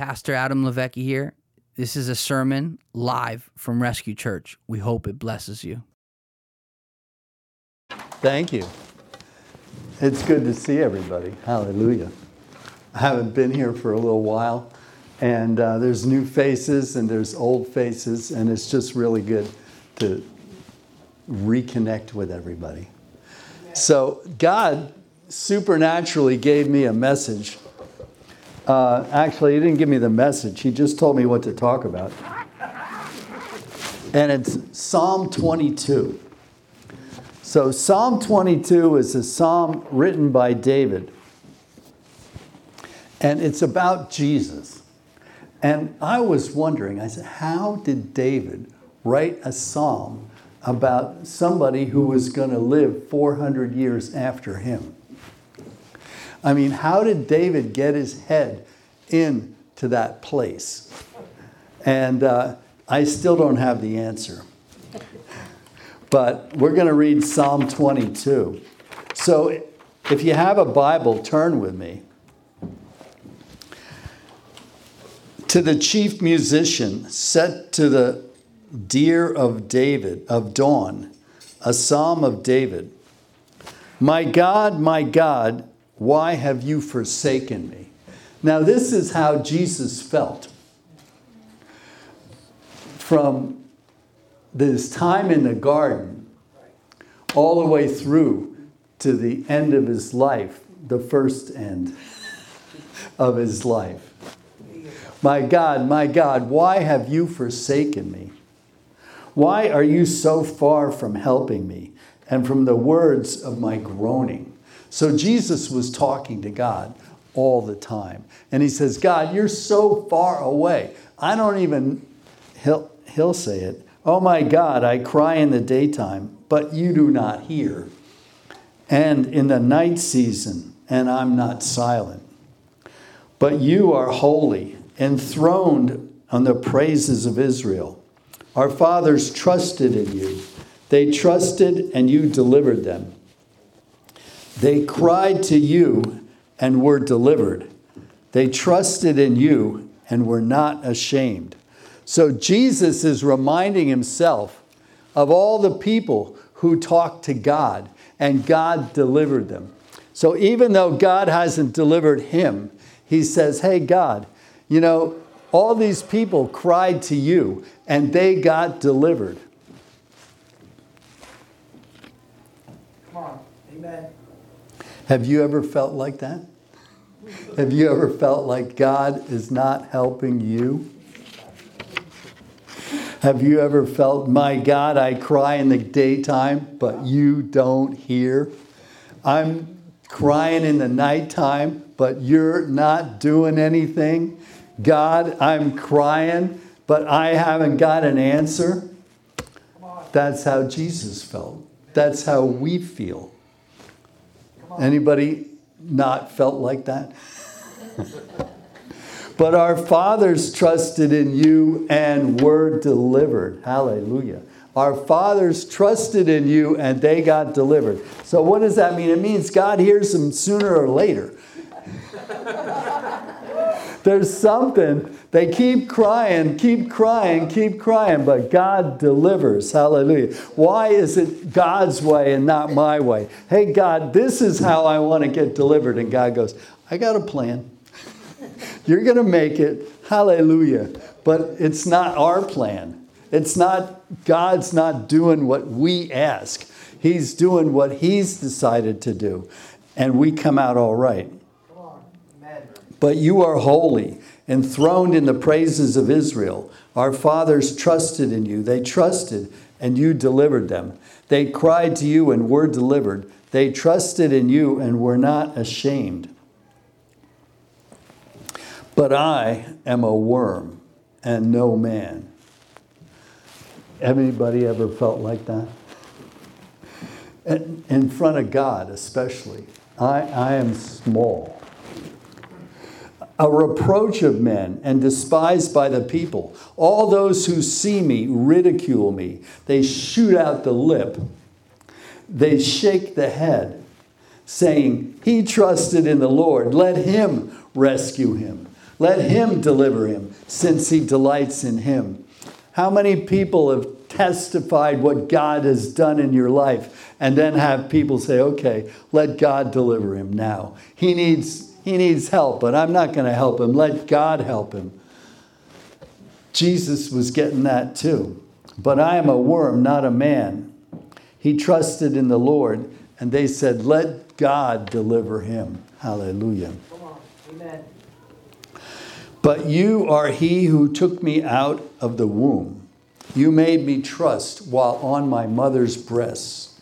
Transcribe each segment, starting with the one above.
Pastor Adam Levecki here. This is a sermon live from Rescue Church. We hope it blesses you. Thank you. It's good to see everybody. Hallelujah. I haven't been here for a little while, and uh, there's new faces and there's old faces, and it's just really good to reconnect with everybody. So, God supernaturally gave me a message. Uh, actually, He didn't give me the message, He just told me what to talk about. And it's Psalm 22. So, Psalm 22 is a psalm written by David, and it's about Jesus. And I was wondering, I said, how did David write a psalm about somebody who was going to live 400 years after him? I mean, how did David get his head into that place? And uh, I still don't have the answer. But we're going to read Psalm 22. So if you have a Bible, turn with me. To the chief musician, set to the deer of David, of dawn, a psalm of David. My God, my God, why have you forsaken me? Now, this is how Jesus felt from this time in the garden all the way through to the end of his life, the first end of his life. My God, my God, why have you forsaken me? Why are you so far from helping me and from the words of my groaning? So Jesus was talking to God all the time. And he says, God, you're so far away. I don't even, he'll, he'll say it. Oh my God, I cry in the daytime, but you do not hear. And in the night season, and I'm not silent. But you are holy, enthroned on the praises of Israel. Our fathers trusted in you. They trusted, and you delivered them. They cried to you and were delivered. They trusted in you and were not ashamed. So Jesus is reminding himself of all the people who talked to God and God delivered them. So even though God hasn't delivered him, he says, Hey, God, you know, all these people cried to you and they got delivered. Come on. Amen. Have you ever felt like that? Have you ever felt like God is not helping you? Have you ever felt, my God, I cry in the daytime, but you don't hear? I'm crying in the nighttime, but you're not doing anything? God, I'm crying, but I haven't got an answer? That's how Jesus felt. That's how we feel. Anybody not felt like that? but our fathers trusted in you and were delivered. Hallelujah. Our fathers trusted in you and they got delivered. So, what does that mean? It means God hears them sooner or later. There's something. They keep crying, keep crying, keep crying, but God delivers. Hallelujah. Why is it God's way and not my way? Hey, God, this is how I want to get delivered. And God goes, I got a plan. You're going to make it. Hallelujah. But it's not our plan. It's not, God's not doing what we ask. He's doing what He's decided to do. And we come out all right. But you are holy, enthroned in the praises of Israel. Our fathers trusted in you. They trusted, and you delivered them. They cried to you and were delivered. They trusted in you and were not ashamed. But I am a worm and no man. Anybody ever felt like that? In front of God, especially. I, I am small a reproach of men and despised by the people. All those who see me ridicule me. They shoot out the lip. They shake the head, saying, He trusted in the Lord. Let him rescue him. Let him deliver him, since he delights in him. How many people have testified what God has done in your life and then have people say, okay, let God deliver him now? He needs, he needs help, but I'm not going to help him. Let God help him. Jesus was getting that too. But I am a worm, not a man. He trusted in the Lord, and they said, Let God deliver him. Hallelujah. Amen. But you are he who took me out of the womb. You made me trust while on my mother's breasts.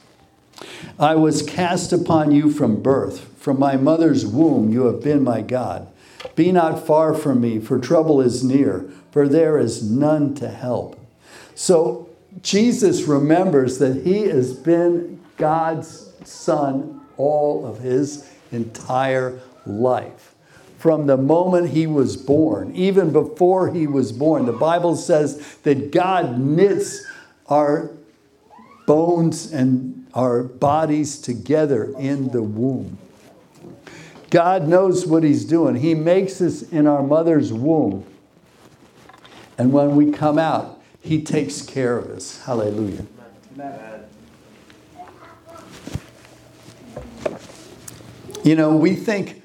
I was cast upon you from birth. From my mother's womb, you have been my God. Be not far from me, for trouble is near, for there is none to help. So Jesus remembers that he has been God's son all of his entire life. From the moment he was born, even before he was born, the Bible says that God knits our bones and our bodies together in the womb. God knows what He's doing. He makes us in our mother's womb. And when we come out, He takes care of us. Hallelujah. You know, we think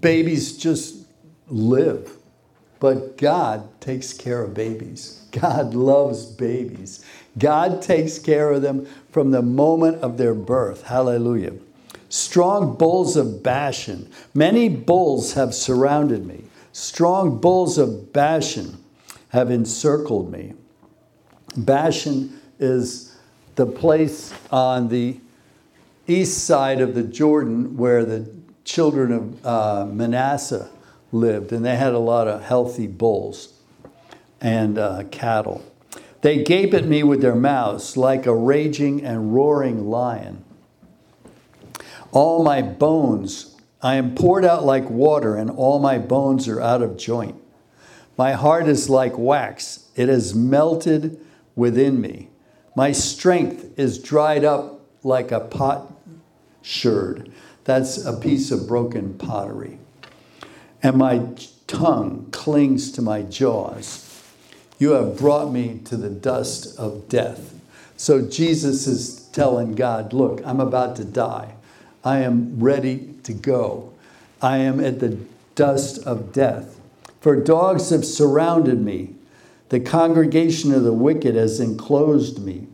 babies just live, but God takes care of babies. God loves babies. God takes care of them from the moment of their birth. Hallelujah. Strong bulls of Bashan. Many bulls have surrounded me. Strong bulls of Bashan have encircled me. Bashan is the place on the east side of the Jordan where the children of uh, Manasseh lived, and they had a lot of healthy bulls and uh, cattle. They gape at me with their mouths like a raging and roaring lion. All my bones, I am poured out like water, and all my bones are out of joint. My heart is like wax, it has melted within me. My strength is dried up like a pot potsherd. That's a piece of broken pottery. And my tongue clings to my jaws. You have brought me to the dust of death. So Jesus is telling God, Look, I'm about to die. I am ready to go. I am at the dust of death. For dogs have surrounded me. The congregation of the wicked has enclosed me.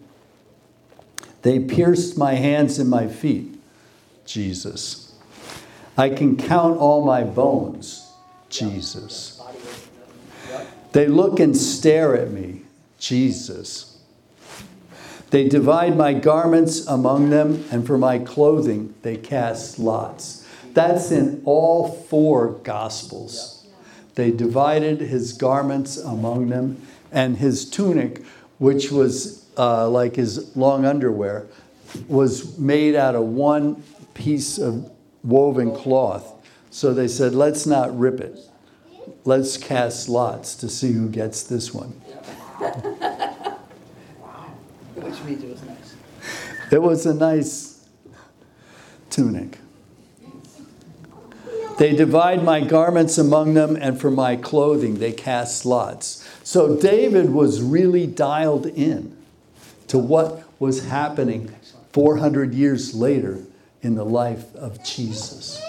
They pierced my hands and my feet. Jesus. I can count all my bones. Jesus. They look and stare at me. Jesus. They divide my garments among them, and for my clothing they cast lots. That's in all four Gospels. They divided his garments among them, and his tunic, which was uh, like his long underwear, was made out of one piece of woven cloth. So they said, let's not rip it. Let's cast lots to see who gets this one. It was nice. It was a nice tunic. They divide my garments among them, and for my clothing they cast lots. So David was really dialed in to what was happening 400 years later in the life of Jesus.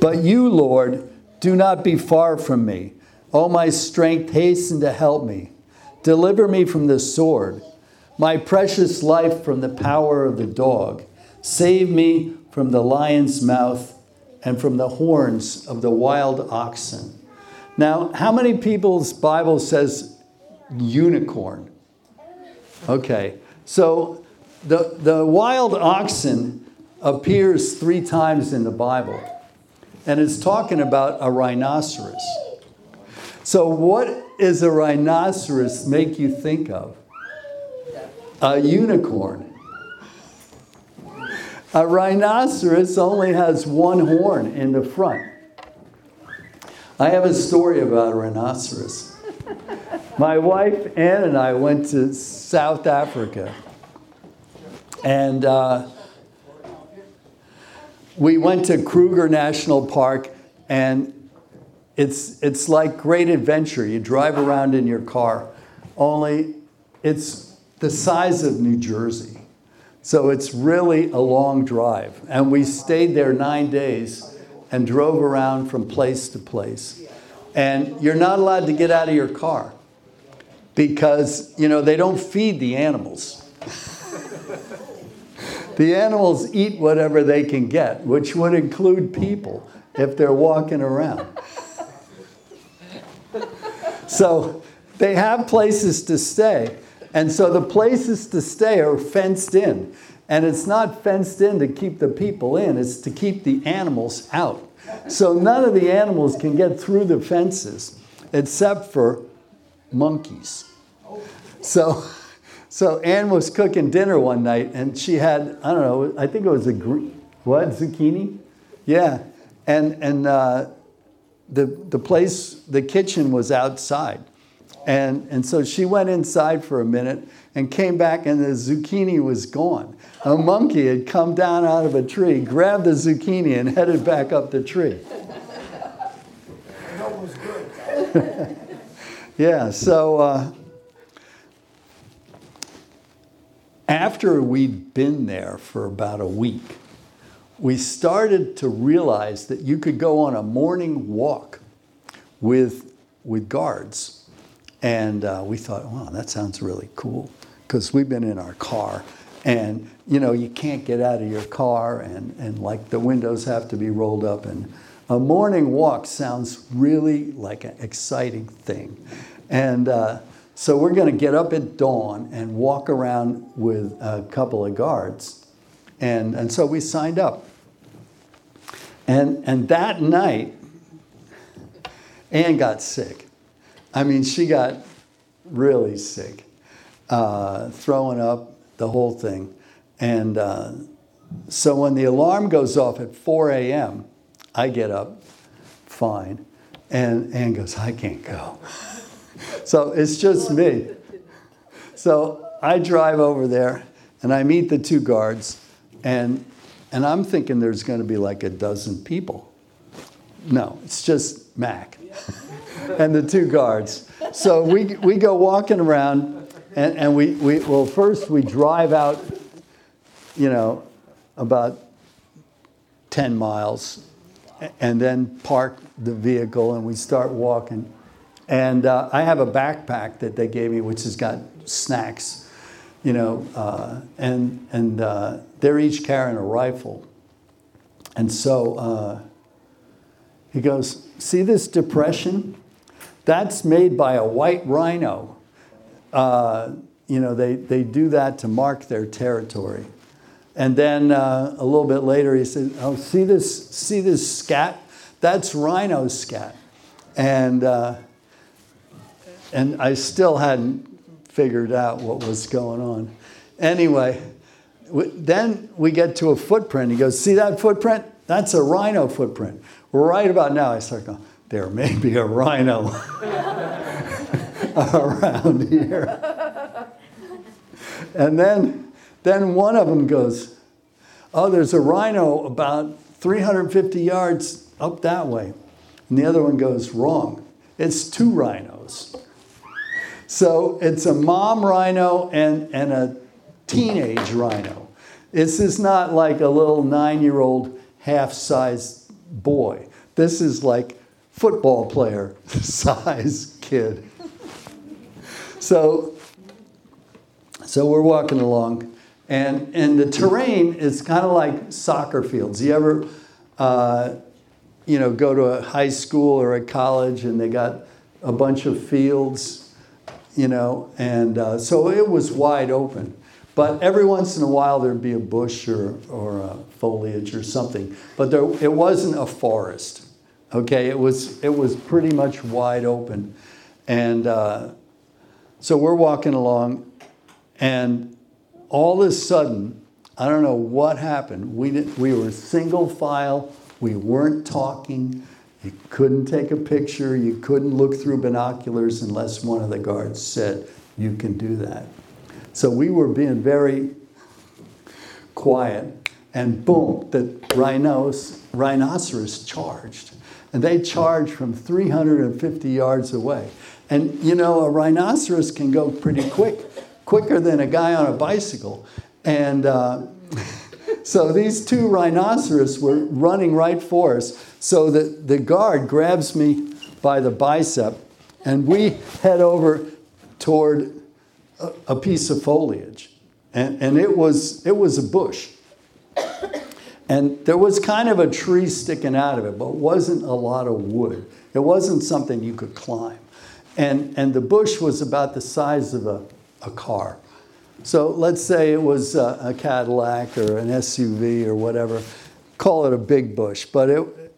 But you, Lord, do not be far from me. O my strength, hasten to help me. Deliver me from the sword, my precious life from the power of the dog. Save me from the lion's mouth and from the horns of the wild oxen. Now, how many people's Bible says unicorn? Okay, so the, the wild oxen appears three times in the Bible, and it's talking about a rhinoceros. So, what is a rhinoceros make you think of? A unicorn. A rhinoceros only has one horn in the front. I have a story about a rhinoceros. My wife Ann and I went to South Africa, and uh, we went to Kruger National Park And it's, it's like great adventure. You drive around in your car, only it's the size of New Jersey. So it's really a long drive. And we stayed there nine days and drove around from place to place. And you're not allowed to get out of your car because, you know, they don't feed the animals. the animals eat whatever they can get, which would include people if they're walking around. So they have places to stay. And so the places to stay are fenced in. And it's not fenced in to keep the people in, it's to keep the animals out. So none of the animals can get through the fences except for monkeys. So, so Anne was cooking dinner one night and she had, I don't know, I think it was a, green what, zucchini? Yeah. And, and uh, the, the place, the kitchen was outside. And, and so she went inside for a minute and came back, and the zucchini was gone. A monkey had come down out of a tree, grabbed the zucchini, and headed back up the tree. yeah, so uh, after we'd been there for about a week, we started to realize that you could go on a morning walk with, with guards. And uh, we thought, wow, that sounds really cool. Because we've been in our car and you know you can't get out of your car and, and like the windows have to be rolled up. And a morning walk sounds really like an exciting thing. And uh, so we're going to get up at dawn and walk around with a couple of guards and, and so we signed up and, and that night anne got sick I mean, she got really sick, uh, throwing up, the whole thing. And uh, so when the alarm goes off at 4 a.m., I get up fine. And Anne goes, I can't go. so it's just me. So I drive over there and I meet the two guards, and, and I'm thinking there's going to be like a dozen people. No, it's just Mac and the two guards. So we, we go walking around, and, and we, we, well, first we drive out, you know, about 10 miles, and then park the vehicle, and we start walking. And uh, I have a backpack that they gave me, which has got snacks, you know, uh, and, and uh, they're each carrying a rifle. And so uh, he goes, See this depression? That's made by a white rhino. Uh, you know, they, they do that to mark their territory. And then uh, a little bit later, he said, "Oh, see this? See this scat? That's rhino scat." And uh, and I still hadn't figured out what was going on. Anyway, then we get to a footprint. He goes, "See that footprint? That's a rhino footprint." Right about now, I start going, there may be a rhino around here. And then, then one of them goes, Oh, there's a rhino about 350 yards up that way. And the other one goes, Wrong. It's two rhinos. So it's a mom rhino and, and a teenage rhino. This is not like a little nine year old half sized boy. This is like football player size kid. So, so we're walking along, and, and the terrain is kind of like soccer fields. You ever, uh, you know, go to a high school or a college and they got a bunch of fields, you know, and uh, so it was wide open. But every once in a while there'd be a bush or, or a foliage or something. But there, it wasn't a forest. Okay, it was it was pretty much wide open, and uh, so we're walking along, and all of a sudden, I don't know what happened. We did, we were single file. We weren't talking. You couldn't take a picture. You couldn't look through binoculars unless one of the guards said you can do that. So we were being very quiet, and boom, the rhinos, rhinoceros charged. and they charge from 350 yards away. And you know, a rhinoceros can go pretty quick, quicker than a guy on a bicycle. And uh, so these two rhinoceros were running right for us. So that the guard grabs me by the bicep, and we head over toward a, a piece of foliage. And, and it, was, it was a bush. And there was kind of a tree sticking out of it, but wasn't a lot of wood. It wasn't something you could climb. And, and the bush was about the size of a, a car. So let's say it was a, a Cadillac or an SUV or whatever. Call it a big bush. But it,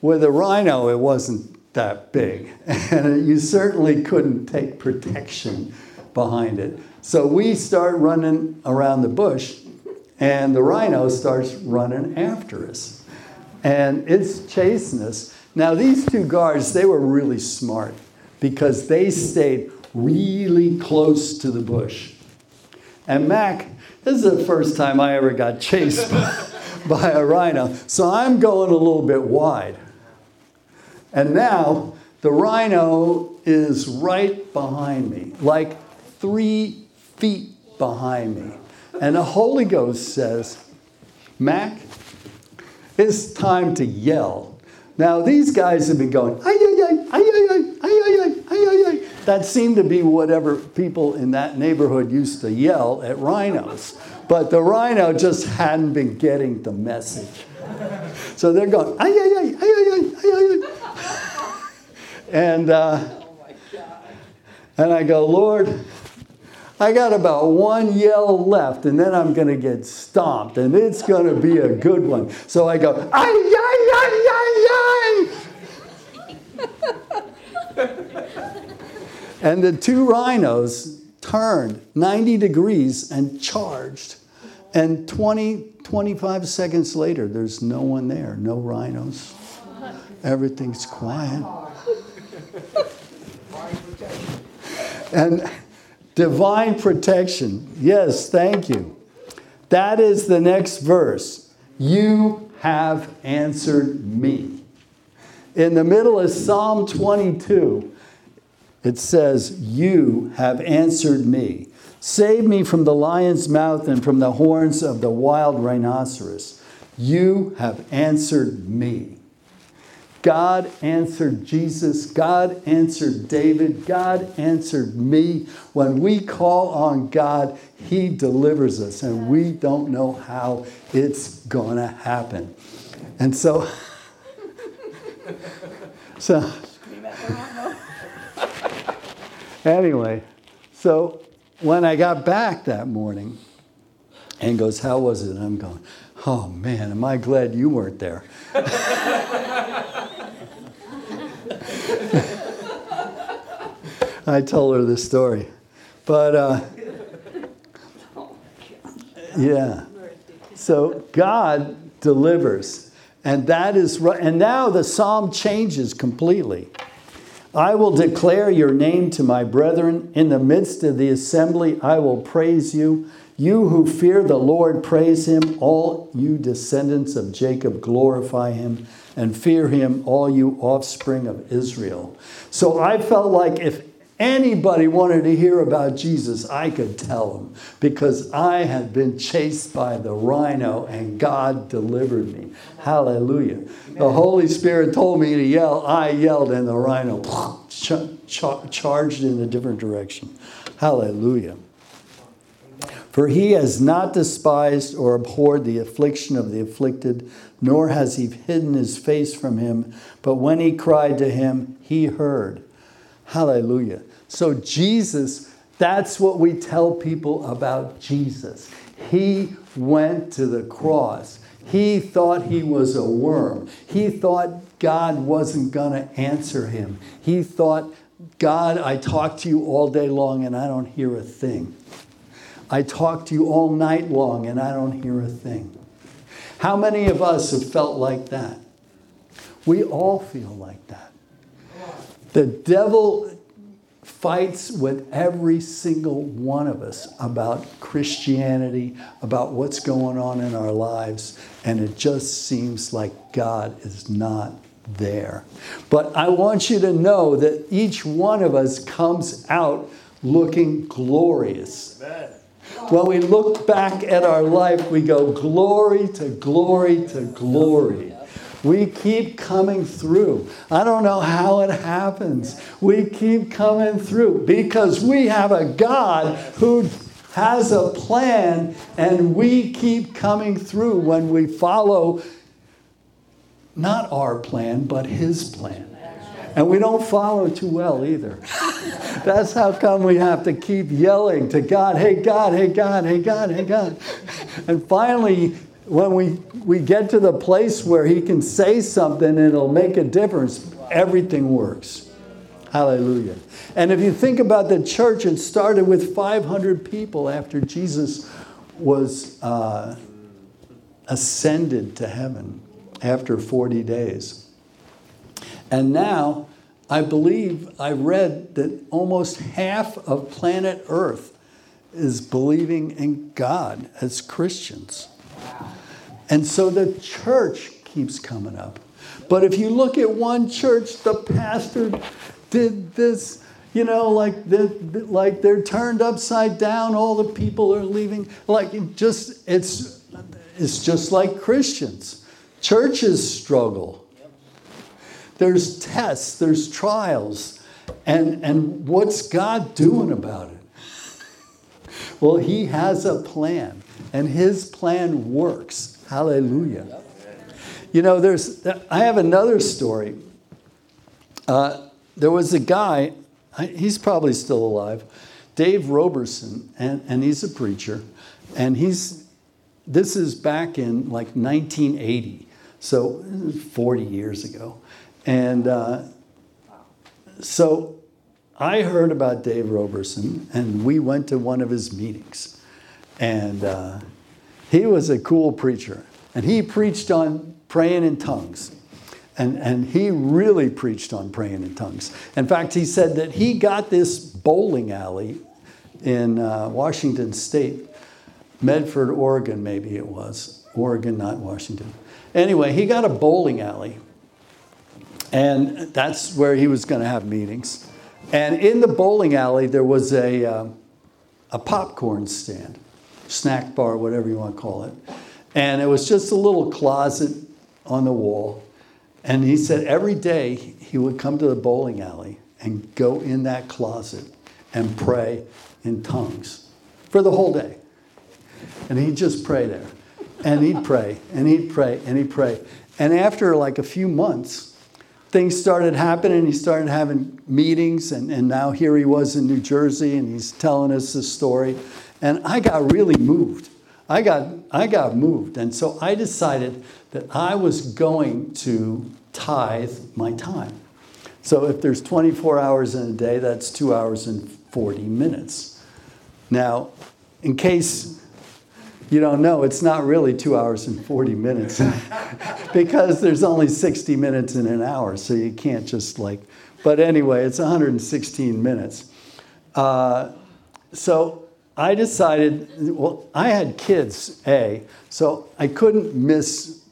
with a rhino, it wasn't that big. And you certainly couldn't take protection behind it. So we start running around the bush, and the rhino starts running after us. And it's chasing us. Now, these two guards, they were really smart because they stayed really close to the bush. And Mac, this is the first time I ever got chased by, by a rhino. So I'm going a little bit wide. And now the rhino is right behind me, like three feet behind me. And the Holy Ghost says, Mac, it's time to yell. Now, these guys have been going, ay, ay, ay, ay, ay, ay, ay, ay, ay, ay. That seemed to be whatever people in that neighborhood used to yell at rhinos. But the rhino just hadn't been getting the message. So they're going, ay, ay, ay, ay, ay, ay, And, uh, and I go, Lord, I got about one yell left, and then I'm going to get stomped, and it's going to be a good one. So I go, ay, ay, ay, ay, ay. and the two rhinos turned 90 degrees and charged. And 20, 25 seconds later, there's no one there, no rhinos. Everything's quiet. and divine protection. Yes, thank you. That is the next verse. You have answered me. In the middle of Psalm 22, it says, You have answered me. Save me from the lion's mouth and from the horns of the wild rhinoceros. You have answered me. God answered Jesus. God answered David. God answered me. When we call on God, He delivers us, and we don't know how it's going to happen. And so, so, anyway, so when I got back that morning, and goes, How was it? And I'm going, Oh man, am I glad you weren't there. I told her the story. But uh, yeah. So God delivers. And that is right. And now the psalm changes completely. I will declare your name to my brethren. In the midst of the assembly, I will praise you. You who fear the Lord, praise him. All you descendants of Jacob, glorify him. And fear him, all you offspring of Israel. So I felt like if anybody wanted to hear about Jesus, I could tell them because I had been chased by the rhino and God delivered me. Hallelujah. The Holy Spirit told me to yell. I yelled, and the rhino charged in a different direction. Hallelujah. For he has not despised or abhorred the affliction of the afflicted, nor has he hidden his face from him. But when he cried to him, he heard. Hallelujah. So, Jesus, that's what we tell people about Jesus. He went to the cross. He thought he was a worm. He thought God wasn't going to answer him. He thought, God, I talk to you all day long and I don't hear a thing. I talk to you all night long and I don't hear a thing. How many of us have felt like that? We all feel like that. The devil fights with every single one of us about Christianity, about what's going on in our lives, and it just seems like God is not there. But I want you to know that each one of us comes out looking glorious. Amen. When we look back at our life, we go glory to glory to glory. We keep coming through. I don't know how it happens. We keep coming through because we have a God who has a plan and we keep coming through when we follow not our plan, but His plan. And we don't follow too well either. That's how come we have to keep yelling to God, hey God, hey God, hey God, hey God. And finally, when we, we get to the place where He can say something and it'll make a difference, everything works. Hallelujah. And if you think about the church, it started with 500 people after Jesus was uh, ascended to heaven after 40 days. And now, I believe I read that almost half of planet Earth is believing in God as Christians. And so the church keeps coming up. But if you look at one church, the pastor did this, you know, like the, like they're turned upside down. All the people are leaving. Like it just it's it's just like Christians. Churches struggle. There's tests, there's trials. And, and what's God doing about it? Well, He has a plan, and His plan works. Hallelujah. You know, there's, I have another story. Uh, there was a guy, he's probably still alive, Dave Roberson, and, and he's a preacher. And he's, this is back in like 1980, so 40 years ago. And uh, so I heard about Dave Roberson, and we went to one of his meetings. And uh, he was a cool preacher, and he preached on praying in tongues. And, and he really preached on praying in tongues. In fact, he said that he got this bowling alley in uh, Washington State, Medford, Oregon, maybe it was. Oregon, not Washington. Anyway, he got a bowling alley and that's where he was going to have meetings. And in the bowling alley, there was a, uh, a popcorn stand, snack bar, whatever you want to call it. And it was just a little closet on the wall. And he said every day he would come to the bowling alley and go in that closet and pray in tongues for the whole day. And he'd just pray there. And he'd pray, and he'd pray, and he'd pray. And after like a few months, things started happening. He started having meetings, and, and now here he was in New Jersey, and he's telling us this story. And I got really moved. I got, I got moved. And so I decided that I was going to tithe my time. So if there's 24 hours in a day, that's two hours and 40 minutes. Now, in case you don't know, it's not really two hours and 40 minutes because there's only 60 minutes in an hour, so you can't just like, but anyway, it's 116 minutes. Uh, so I decided, well, I had kids, A, so I couldn't miss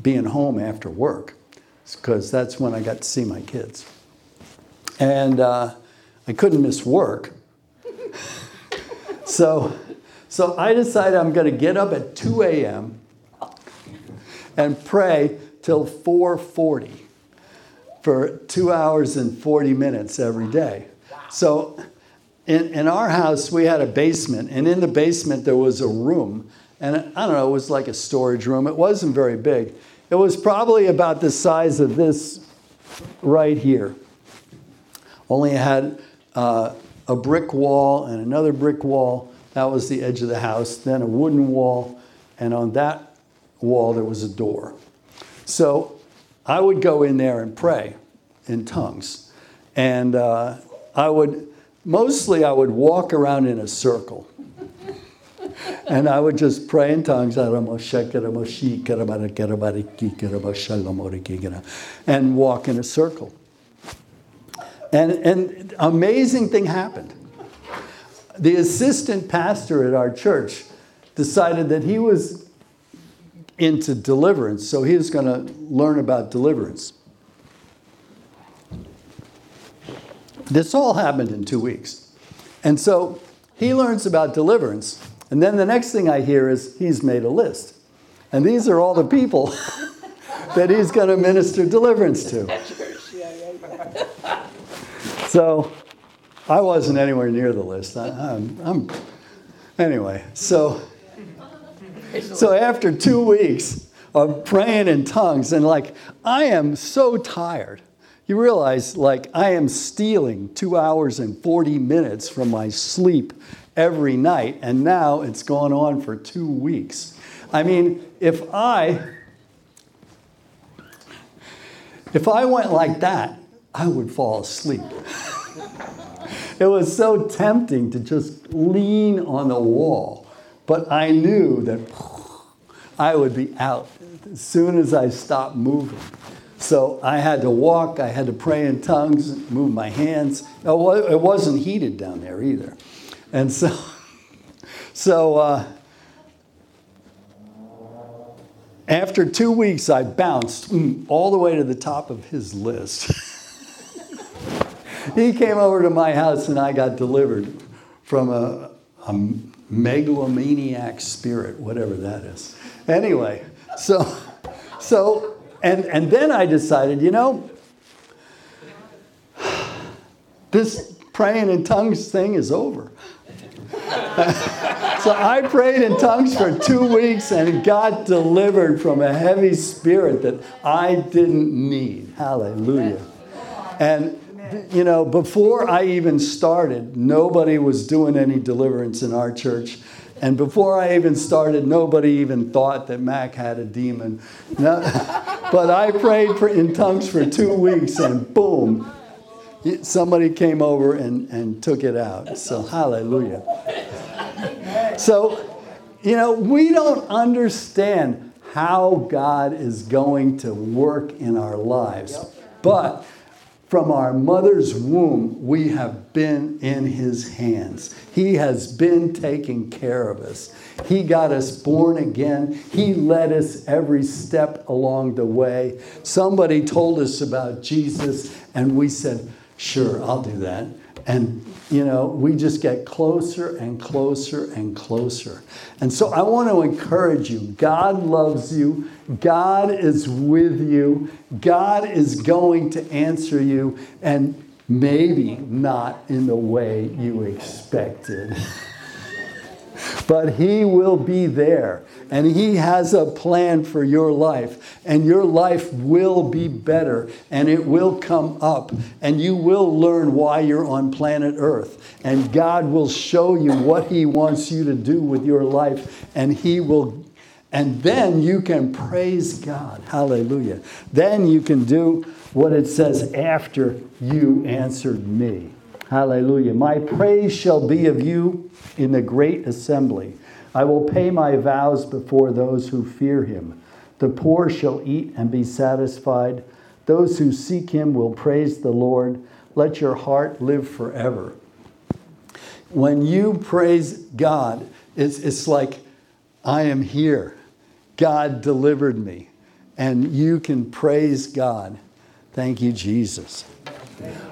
being home after work because that's when I got to see my kids. And uh, I couldn't miss work. so so I decided I'm going to get up at 2 a.m. and pray till 4:40 for two hours and 40 minutes every day. So in, in our house, we had a basement, and in the basement there was a room. And I don't know, it was like a storage room. It wasn't very big. It was probably about the size of this right here. Only it had uh, a brick wall and another brick wall that was the edge of the house. Then a wooden wall, and on that wall there was a door. So I would go in there and pray in tongues. And uh, I would, mostly, I would walk around in a circle. and I would just pray in tongues and walk in a circle. And an amazing thing happened the assistant pastor at our church decided that he was into deliverance. So he was going to learn about deliverance. This all happened in two weeks. And so he learns about deliverance. And then the next thing I hear is he's made a list. And these are all the people that he's going to minister deliverance to. So I wasn't anywhere near the list. I, I'm, I'm anyway, so so after two weeks of praying in tongues, and like I am so tired, you realize like I am stealing two hours and 40 minutes from my sleep every night, and now it's gone on for two weeks. I mean, if I if I went like that, I would fall asleep. it was so tempting to just lean on the wall, but I knew that I would be out as soon as I stopped moving. So I had to walk, I had to pray in tongues, move my hands. It wasn't heated down there either. And so, so uh, after two weeks, I bounced mm, all the way to the top of his list. he came over to my house and I got delivered from a, a megalomaniac spirit, whatever that is. Anyway, so, so, and, and then I decided, you know, this praying in tongues thing is over. so I prayed in tongues for two weeks and got delivered from a heavy spirit that I didn't need. Hallelujah. And you know, before I even started, nobody was doing any deliverance in our church. And before I even started, nobody even thought that Mac had a demon. But I prayed for, in tongues for two weeks, and boom, somebody came over and, and took it out. So, hallelujah. So, you know, we don't understand how God is going to work in our lives. But from our mother's womb, we have been in his hands. He has been taking care of us. He got us born again. He led us every step along the way. Somebody told us about Jesus, and we said, Sure, I'll do that. And, you know, we just get closer and closer and closer. And so I want to encourage you God loves you, God is with you, God is going to answer you, and maybe not in the way you expected. but He will be there. And He has a plan for your life. And your life will be better. And it will come up. And you will learn why you're on planet Earth. And God will show you what He wants you to do with your life. And He will. And then you can praise God. Hallelujah. Then you can do what it says after you answered me. Hallelujah. My praise shall be of you in the great assembly. I will pay my vows before those who fear him. The poor shall eat and be satisfied. Those who seek him will praise the Lord. Let your heart live forever. When you praise God, it's, it's like, I am here. God delivered me. And you can praise God. Thank you, Jesus.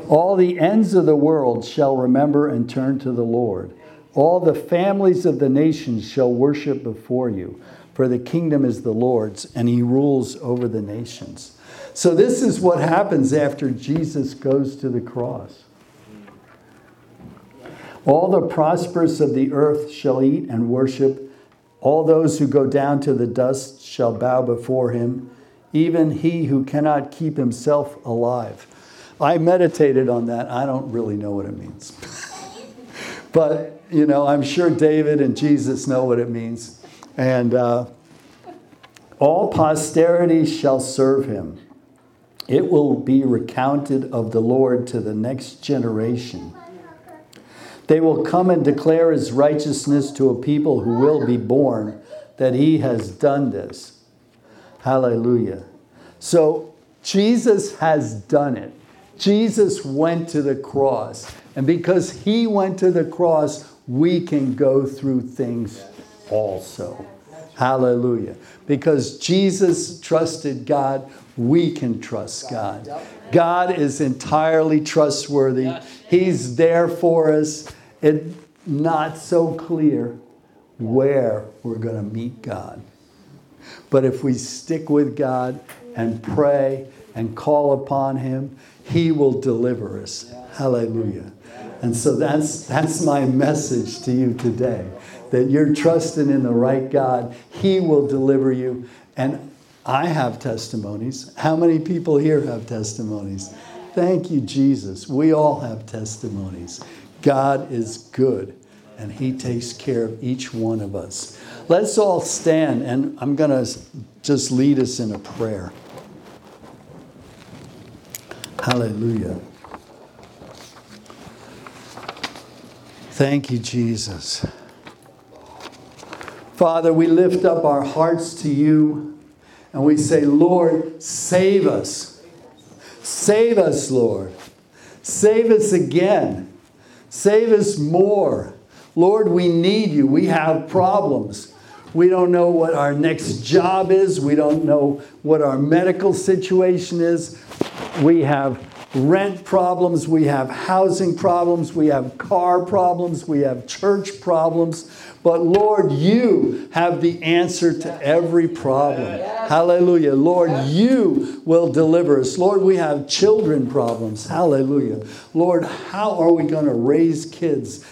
All the ends of the world shall remember and turn to the Lord. All the families of the nations shall worship before you, for the kingdom is the Lord's, and he rules over the nations. So, this is what happens after Jesus goes to the cross. All the prosperous of the earth shall eat and worship. All those who go down to the dust shall bow before him, even he who cannot keep himself alive. I meditated on that. I don't really know what it means. but you know, I'm sure David and Jesus know what it means. And uh, all posterity shall serve him. It will be recounted of the Lord to the next generation. They will come and declare his righteousness to a people who will be born, that he has done this. Hallelujah. So Jesus has done it. Jesus went to the cross. And because he went to the cross, we can go through things also. Hallelujah. Because Jesus trusted God, we can trust God. God is entirely trustworthy. He's there for us. It's not so clear where we're going to meet God. But if we stick with God and pray and call upon Him, He will deliver us. Hallelujah. And so that's, that's my message to you today that you're trusting in the right God. He will deliver you. And I have testimonies. How many people here have testimonies? Thank you, Jesus. We all have testimonies. God is good, and He takes care of each one of us. Let's all stand, and I'm going to just lead us in a prayer. Hallelujah. Thank you, Jesus. Father, we lift up our hearts to you and we say, Lord, save us. Save us, Lord. Save us again. Save us more. Lord, we need you. We have problems. We don't know what our next job is. We don't know what our medical situation is. We have rent problems. We have housing problems. We have car problems. We have church problems. But Lord, you have the answer to every problem. Hallelujah. Lord, you will deliver us. Lord, we have children problems. Hallelujah. Lord, how are we going to raise kids?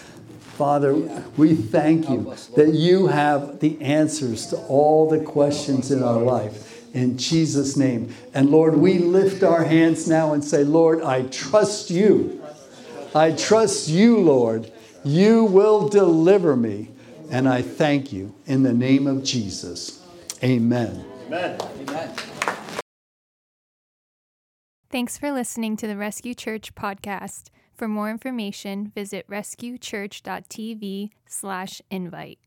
Father, we thank you that you have the answers to all the questions in our life. In Jesus' name. And Lord, we lift our hands now and say, Lord, I trust you. I trust you, Lord. You will deliver me. And I thank you in the name of Jesus. Amen. Amen. Amen. Thanks for listening to the Rescue Church podcast. For more information, visit rescuechurch.tv/invite.